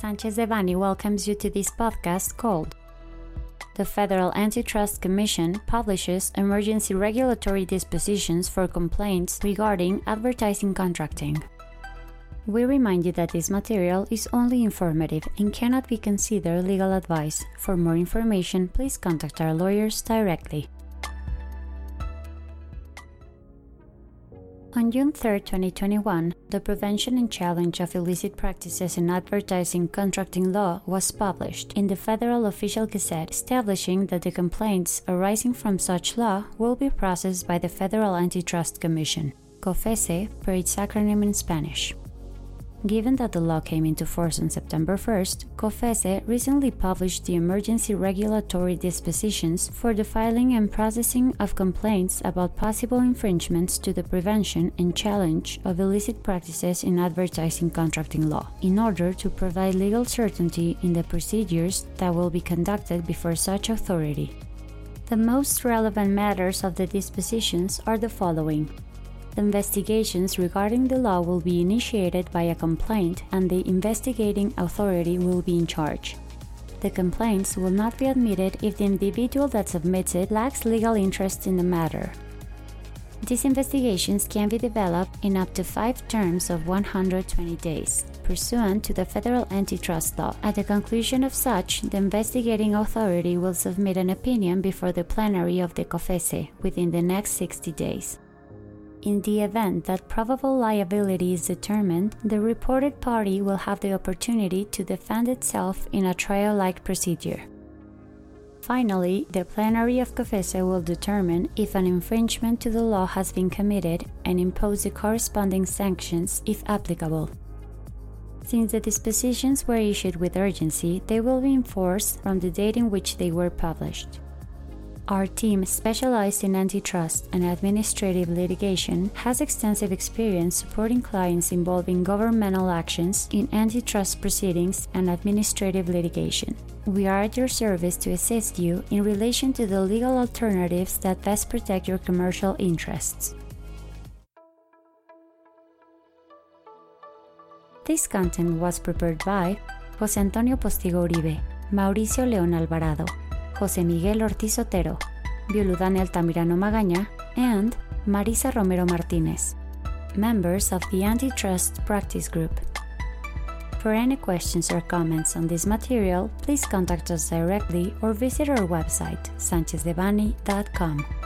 Sanchez Devanny welcomes you to this podcast called The Federal Antitrust Commission publishes emergency regulatory dispositions for complaints regarding advertising contracting. We remind you that this material is only informative and cannot be considered legal advice. For more information, please contact our lawyers directly. On June 3, 2021, the Prevention and Challenge of Illicit Practices in Advertising Contracting Law was published in the Federal Official Gazette, establishing that the complaints arising from such law will be processed by the Federal Antitrust Commission, COFECE per its acronym in Spanish. Given that the law came into force on September 1st, COFECE recently published the emergency regulatory dispositions for the filing and processing of complaints about possible infringements to the prevention and challenge of illicit practices in advertising contracting law, in order to provide legal certainty in the procedures that will be conducted before such authority. The most relevant matters of the dispositions are the following investigations regarding the law will be initiated by a complaint and the investigating authority will be in charge. The complaints will not be admitted if the individual that submits it lacks legal interest in the matter. These investigations can be developed in up to five terms of 120 days, pursuant to the federal antitrust law. At the conclusion of such, the investigating authority will submit an opinion before the plenary of the COFECE within the next 60 days. In the event that probable liability is determined, the reported party will have the opportunity to defend itself in a trial like procedure. Finally, the plenary of COFECE will determine if an infringement to the law has been committed and impose the corresponding sanctions if applicable. Since the dispositions were issued with urgency, they will be enforced from the date in which they were published. Our team, specialized in antitrust and administrative litigation, has extensive experience supporting clients involving governmental actions in antitrust proceedings and administrative litigation. We are at your service to assist you in relation to the legal alternatives that best protect your commercial interests. This content was prepared by José Antonio Postigo Uribe, Mauricio León Alvarado, José Miguel Ortiz Otero, Violudane Altamirano Magaña, and Marisa Romero Martinez, members of the Antitrust Practice Group. For any questions or comments on this material, please contact us directly or visit our website, sanchezdevanny.com.